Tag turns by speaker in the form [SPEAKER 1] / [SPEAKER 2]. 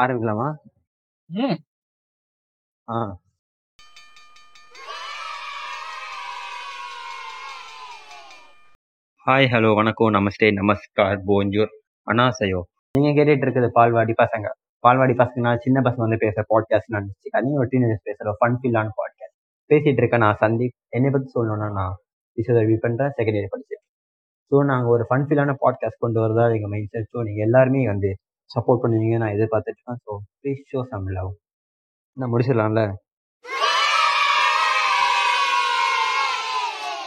[SPEAKER 1] ஆரம்பிக்கலாமா? ஆ. Hi, hello, வணக்கம், நமஸ்தே, நமஸ்கார், bonjour, அனாசயோ. நீங்க கேட்டுட்டு இருக்கிறது பால்வாடி பசங்க. பால்வாடி பசங்கன்னா சின்ன பசங்க வந்து பேசுற பாட்காஸ்ட் நினைச்சுக்காதீங்க. ஒரு டீனேஜர்ஸ் பேசுற ஃபன் ஃபில்லான பாட்காஸ்ட். பேசிட்டு இருக்கேன் நான் சந்தீப். என்னை பத்தி சொல்லணும்னா நான் விஸ்வதர்வி பண்றேன். செகண்ட் இயர் படிச்சிட்டு ஸோ நாங்கள் ஒரு ஃபன் ஃபில்லான பாட்காஸ்ட் கொண்டு வரதா எங்கள் மைண்ட் செட் ஸோ நீங்கள் எல்லாருமே வந்து சப்போர்ட் பண்ணுவீங்க நான் எதிர்பார்த்துட்டு இருக்கேன். So please show some love நான் முடிச்சிடலாம்ல?